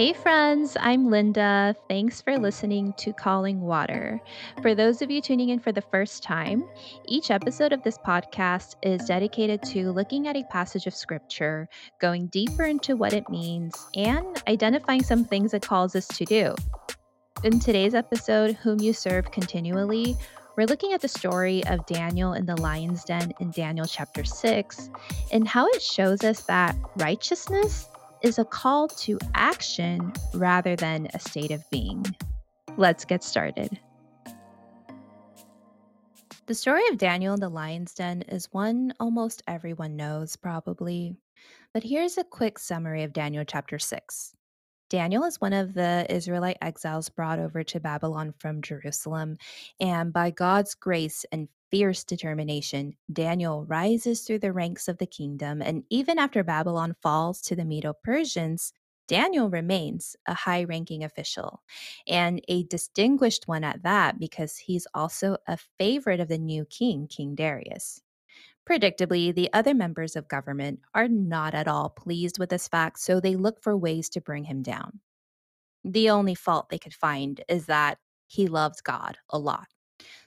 Hey, friends, I'm Linda. Thanks for listening to Calling Water. For those of you tuning in for the first time, each episode of this podcast is dedicated to looking at a passage of scripture, going deeper into what it means, and identifying some things it calls us to do. In today's episode, Whom You Serve Continually, we're looking at the story of Daniel in the lion's den in Daniel chapter 6 and how it shows us that righteousness is a call to action rather than a state of being. Let's get started. The story of Daniel in the lion's den is one almost everyone knows, probably. But here's a quick summary of Daniel chapter 6. Daniel is one of the Israelite exiles brought over to Babylon from Jerusalem, and by God's grace and fierce determination, Daniel rises through the ranks of the kingdom, and even after Babylon falls to the Medo Persians, Daniel remains a high ranking official and a distinguished one at that because he's also a favorite of the new king, King Darius. Predictably, the other members of government are not at all pleased with this fact, so they look for ways to bring him down. The only fault they could find is that he loves God a lot.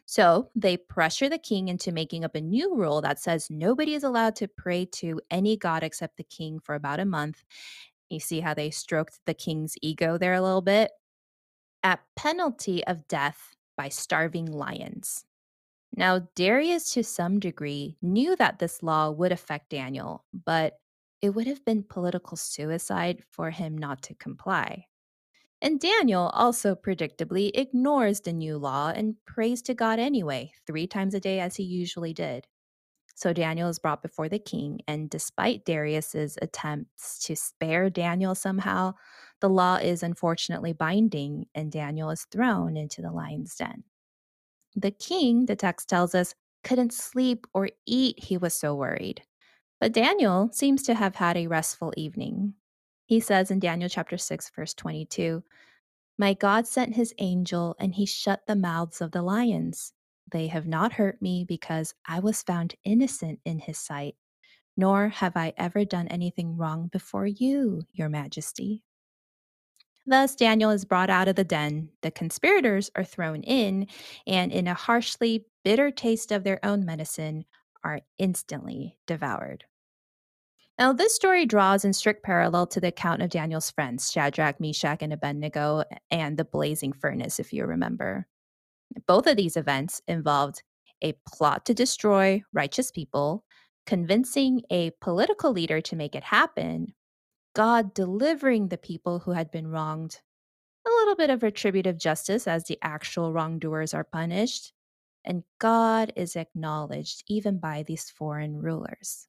So they pressure the king into making up a new rule that says nobody is allowed to pray to any god except the king for about a month. You see how they stroked the king's ego there a little bit? At penalty of death by starving lions. Now, Darius, to some degree, knew that this law would affect Daniel, but it would have been political suicide for him not to comply. And Daniel also predictably ignores the new law and prays to God anyway, three times a day as he usually did. So Daniel is brought before the king, and despite Darius's attempts to spare Daniel somehow, the law is unfortunately binding, and Daniel is thrown into the lion's den. The king, the text tells us, couldn't sleep or eat, he was so worried. But Daniel seems to have had a restful evening. He says in Daniel chapter 6 verse 22, "My God sent his angel and he shut the mouths of the lions. They have not hurt me because I was found innocent in his sight, nor have I ever done anything wrong before you, your majesty." Thus, Daniel is brought out of the den, the conspirators are thrown in, and in a harshly bitter taste of their own medicine, are instantly devoured. Now, this story draws in strict parallel to the account of Daniel's friends, Shadrach, Meshach, and Abednego, and the blazing furnace, if you remember. Both of these events involved a plot to destroy righteous people, convincing a political leader to make it happen, God delivering the people who had been wronged, a little bit of retributive justice as the actual wrongdoers are punished, and God is acknowledged even by these foreign rulers.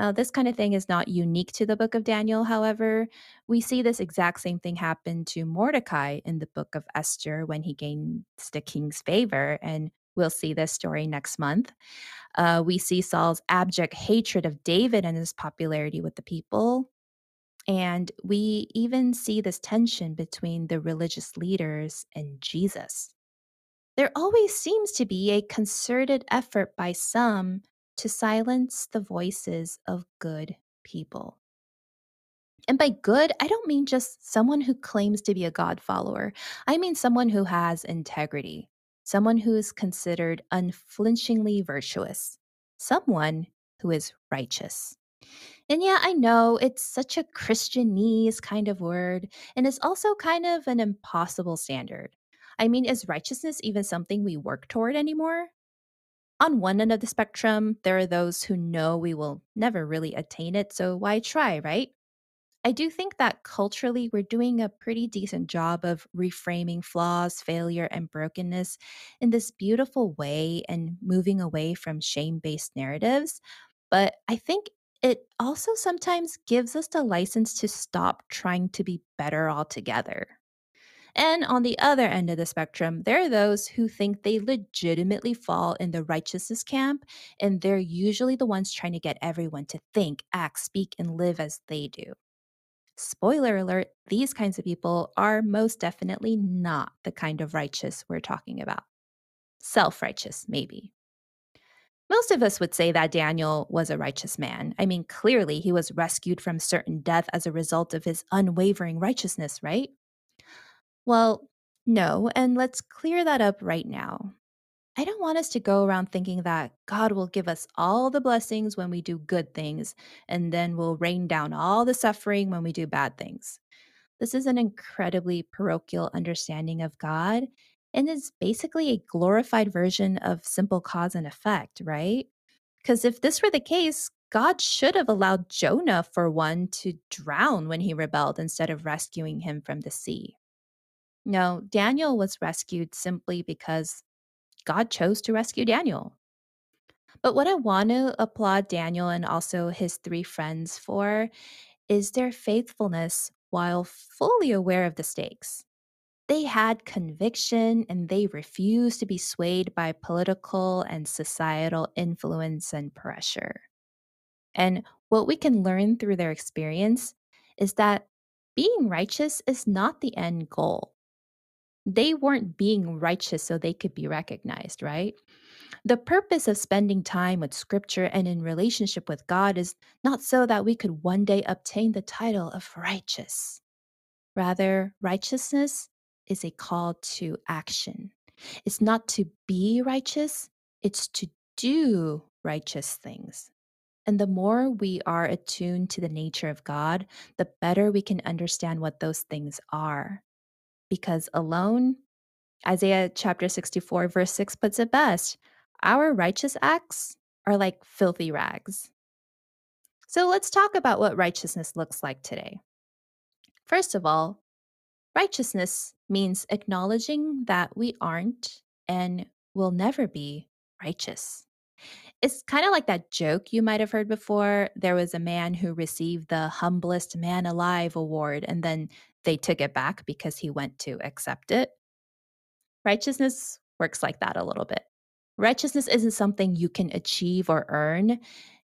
Uh, this kind of thing is not unique to the book of Daniel, however. We see this exact same thing happen to Mordecai in the book of Esther when he gains the king's favor, and we'll see this story next month. Uh, we see Saul's abject hatred of David and his popularity with the people. And we even see this tension between the religious leaders and Jesus. There always seems to be a concerted effort by some to silence the voices of good people. And by good, I don't mean just someone who claims to be a God follower. I mean someone who has integrity, someone who is considered unflinchingly virtuous, someone who is righteous. And yeah, I know it's such a Christianese kind of word, and it's also kind of an impossible standard. I mean, is righteousness even something we work toward anymore? On one end of the spectrum, there are those who know we will never really attain it, so why try, right? I do think that culturally we're doing a pretty decent job of reframing flaws, failure, and brokenness in this beautiful way and moving away from shame based narratives. But I think it also sometimes gives us the license to stop trying to be better altogether. And on the other end of the spectrum, there are those who think they legitimately fall in the righteousness camp, and they're usually the ones trying to get everyone to think, act, speak, and live as they do. Spoiler alert, these kinds of people are most definitely not the kind of righteous we're talking about. Self righteous, maybe. Most of us would say that Daniel was a righteous man. I mean, clearly he was rescued from certain death as a result of his unwavering righteousness, right? Well, no, and let's clear that up right now. I don't want us to go around thinking that God will give us all the blessings when we do good things and then will rain down all the suffering when we do bad things. This is an incredibly parochial understanding of God and is basically a glorified version of simple cause and effect, right? Because if this were the case, God should have allowed Jonah, for one, to drown when he rebelled instead of rescuing him from the sea. No, Daniel was rescued simply because God chose to rescue Daniel. But what I want to applaud Daniel and also his three friends for is their faithfulness while fully aware of the stakes. They had conviction and they refused to be swayed by political and societal influence and pressure. And what we can learn through their experience is that being righteous is not the end goal. They weren't being righteous so they could be recognized, right? The purpose of spending time with scripture and in relationship with God is not so that we could one day obtain the title of righteous. Rather, righteousness is a call to action. It's not to be righteous, it's to do righteous things. And the more we are attuned to the nature of God, the better we can understand what those things are. Because alone, Isaiah chapter 64, verse 6 puts it best our righteous acts are like filthy rags. So let's talk about what righteousness looks like today. First of all, righteousness means acknowledging that we aren't and will never be righteous. It's kind of like that joke you might have heard before. There was a man who received the humblest man alive award, and then they took it back because he went to accept it. Righteousness works like that a little bit. Righteousness isn't something you can achieve or earn.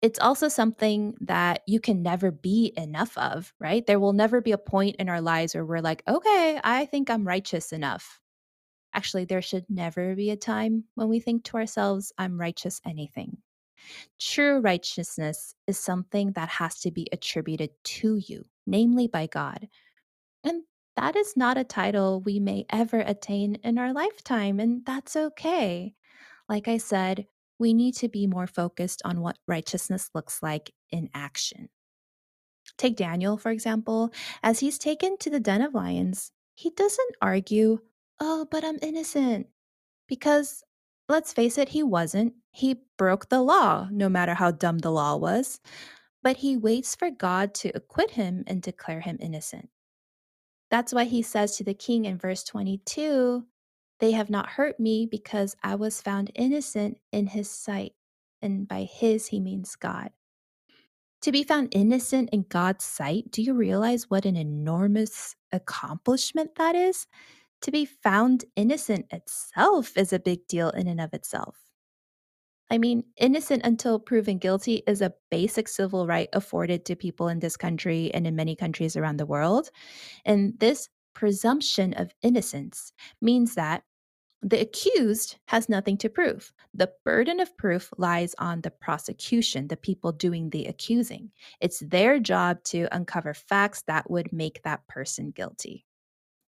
It's also something that you can never be enough of, right? There will never be a point in our lives where we're like, okay, I think I'm righteous enough. Actually, there should never be a time when we think to ourselves, I'm righteous anything. True righteousness is something that has to be attributed to you, namely by God. And that is not a title we may ever attain in our lifetime, and that's okay. Like I said, we need to be more focused on what righteousness looks like in action. Take Daniel, for example, as he's taken to the den of lions, he doesn't argue, oh, but I'm innocent. Because let's face it, he wasn't. He broke the law, no matter how dumb the law was. But he waits for God to acquit him and declare him innocent. That's why he says to the king in verse 22 They have not hurt me because I was found innocent in his sight. And by his, he means God. To be found innocent in God's sight, do you realize what an enormous accomplishment that is? To be found innocent itself is a big deal in and of itself. I mean, innocent until proven guilty is a basic civil right afforded to people in this country and in many countries around the world. And this presumption of innocence means that the accused has nothing to prove. The burden of proof lies on the prosecution, the people doing the accusing. It's their job to uncover facts that would make that person guilty.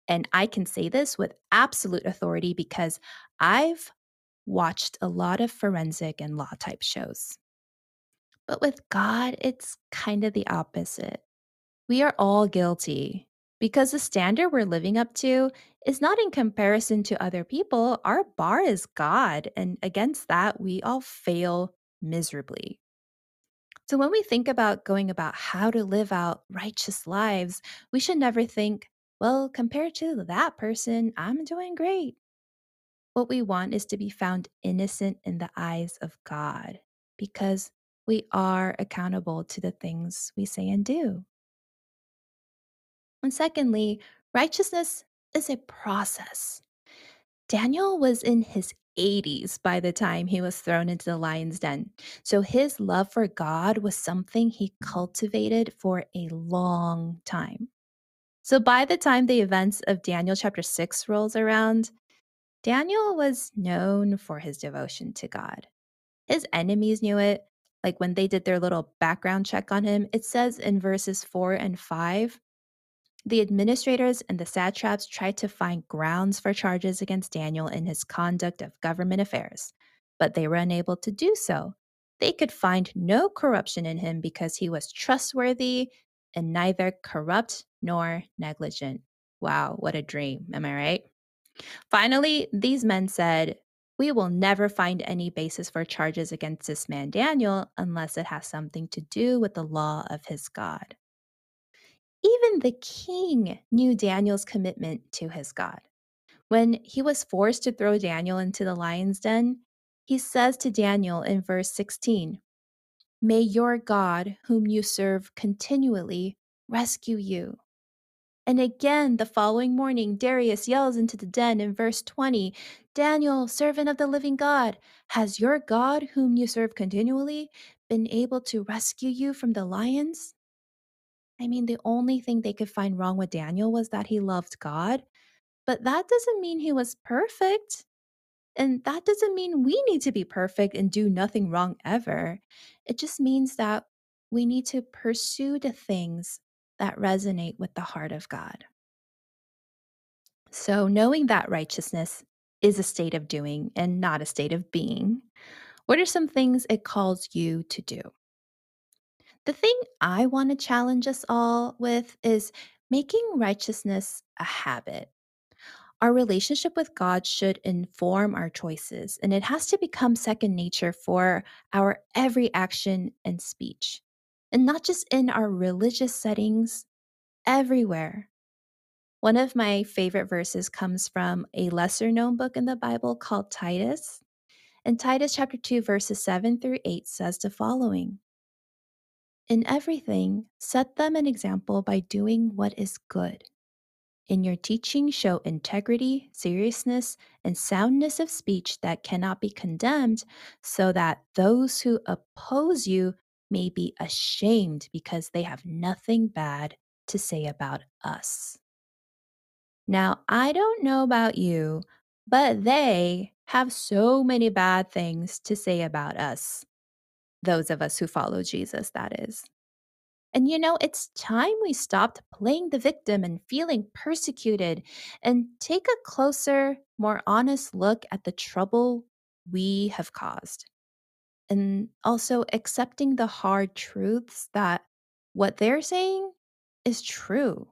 And I can say this with absolute authority because I've watched a lot of forensic and law type shows. But with God, it's kind of the opposite. We are all guilty because the standard we're living up to is not in comparison to other people. Our bar is God. And against that, we all fail miserably. So when we think about going about how to live out righteous lives, we should never think, well, compared to that person, I'm doing great. What we want is to be found innocent in the eyes of God because we are accountable to the things we say and do. And secondly, righteousness is a process. Daniel was in his 80s by the time he was thrown into the lion's den. So his love for God was something he cultivated for a long time. So by the time the events of Daniel chapter 6 rolls around, Daniel was known for his devotion to God. His enemies knew it. Like when they did their little background check on him, it says in verses 4 and 5 the administrators and the satraps tried to find grounds for charges against Daniel in his conduct of government affairs, but they were unable to do so. They could find no corruption in him because he was trustworthy and neither corrupt nor negligent. Wow, what a dream. Am I right? Finally, these men said, We will never find any basis for charges against this man Daniel unless it has something to do with the law of his God. Even the king knew Daniel's commitment to his God. When he was forced to throw Daniel into the lion's den, he says to Daniel in verse 16, May your God, whom you serve continually, rescue you. And again, the following morning, Darius yells into the den in verse 20 Daniel, servant of the living God, has your God, whom you serve continually, been able to rescue you from the lions? I mean, the only thing they could find wrong with Daniel was that he loved God, but that doesn't mean he was perfect. And that doesn't mean we need to be perfect and do nothing wrong ever. It just means that we need to pursue the things that resonate with the heart of God. So, knowing that righteousness is a state of doing and not a state of being, what are some things it calls you to do? The thing I want to challenge us all with is making righteousness a habit. Our relationship with God should inform our choices, and it has to become second nature for our every action and speech. And not just in our religious settings, everywhere. One of my favorite verses comes from a lesser known book in the Bible called Titus. And Titus chapter 2, verses 7 through 8 says the following In everything, set them an example by doing what is good in your teaching, show integrity, seriousness, and soundness of speech that cannot be condemned, so that those who oppose you may be ashamed because they have nothing bad to say about us. Now, I don't know about you, but they have so many bad things to say about us. Those of us who follow Jesus, that is. And you know, it's time we stopped playing the victim and feeling persecuted and take a closer, more honest look at the trouble we have caused. And also accepting the hard truths that what they're saying is true.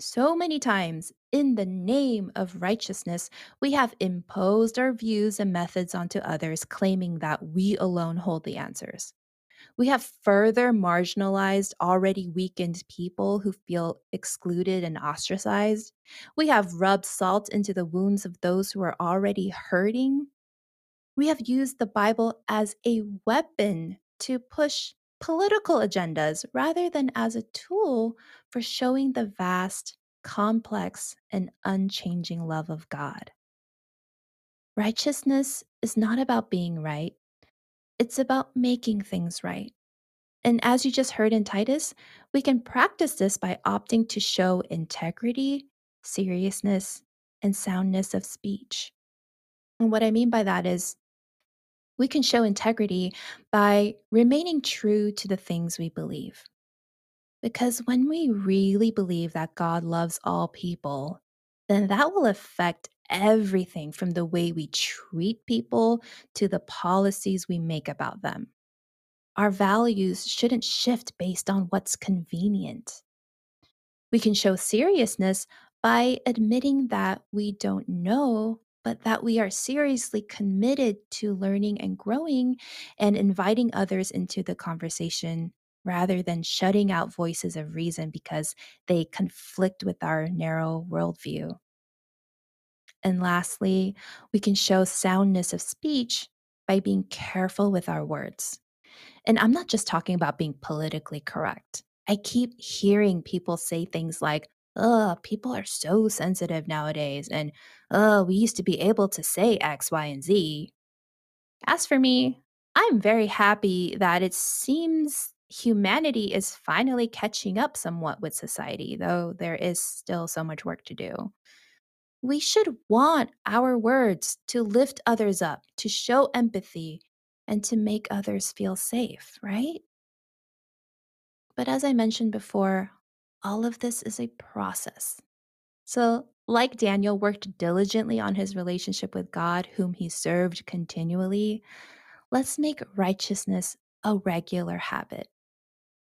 So many times, in the name of righteousness, we have imposed our views and methods onto others, claiming that we alone hold the answers. We have further marginalized already weakened people who feel excluded and ostracized. We have rubbed salt into the wounds of those who are already hurting. We have used the Bible as a weapon to push political agendas rather than as a tool for showing the vast, complex, and unchanging love of God. Righteousness is not about being right, it's about making things right. And as you just heard in Titus, we can practice this by opting to show integrity, seriousness, and soundness of speech. And what I mean by that is we can show integrity by remaining true to the things we believe. Because when we really believe that God loves all people, then that will affect everything from the way we treat people to the policies we make about them. Our values shouldn't shift based on what's convenient. We can show seriousness by admitting that we don't know, but that we are seriously committed to learning and growing and inviting others into the conversation rather than shutting out voices of reason because they conflict with our narrow worldview. And lastly, we can show soundness of speech by being careful with our words. And I'm not just talking about being politically correct. I keep hearing people say things like, ugh, people are so sensitive nowadays, and ugh, we used to be able to say X, Y, and Z. As for me, I'm very happy that it seems humanity is finally catching up somewhat with society, though there is still so much work to do. We should want our words to lift others up, to show empathy, and to make others feel safe, right? But as I mentioned before, all of this is a process. So, like Daniel worked diligently on his relationship with God, whom he served continually, let's make righteousness a regular habit.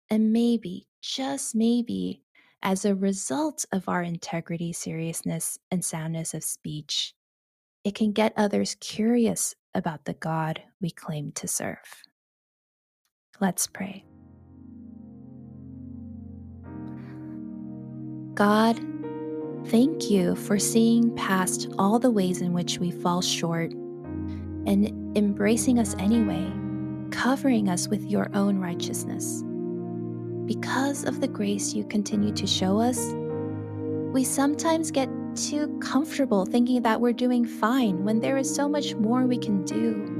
And maybe, just maybe, as a result of our integrity, seriousness, and soundness of speech, it can get others curious about the God we claim to serve. Let's pray. God, thank you for seeing past all the ways in which we fall short and embracing us anyway, covering us with your own righteousness. Because of the grace you continue to show us, we sometimes get too comfortable thinking that we're doing fine when there is so much more we can do.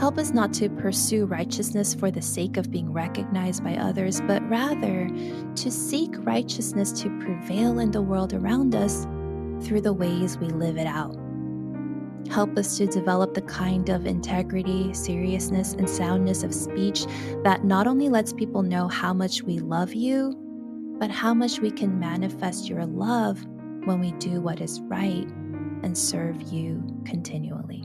Help us not to pursue righteousness for the sake of being recognized by others, but rather to seek righteousness to prevail in the world around us through the ways we live it out. Help us to develop the kind of integrity, seriousness, and soundness of speech that not only lets people know how much we love you, but how much we can manifest your love when we do what is right and serve you continually.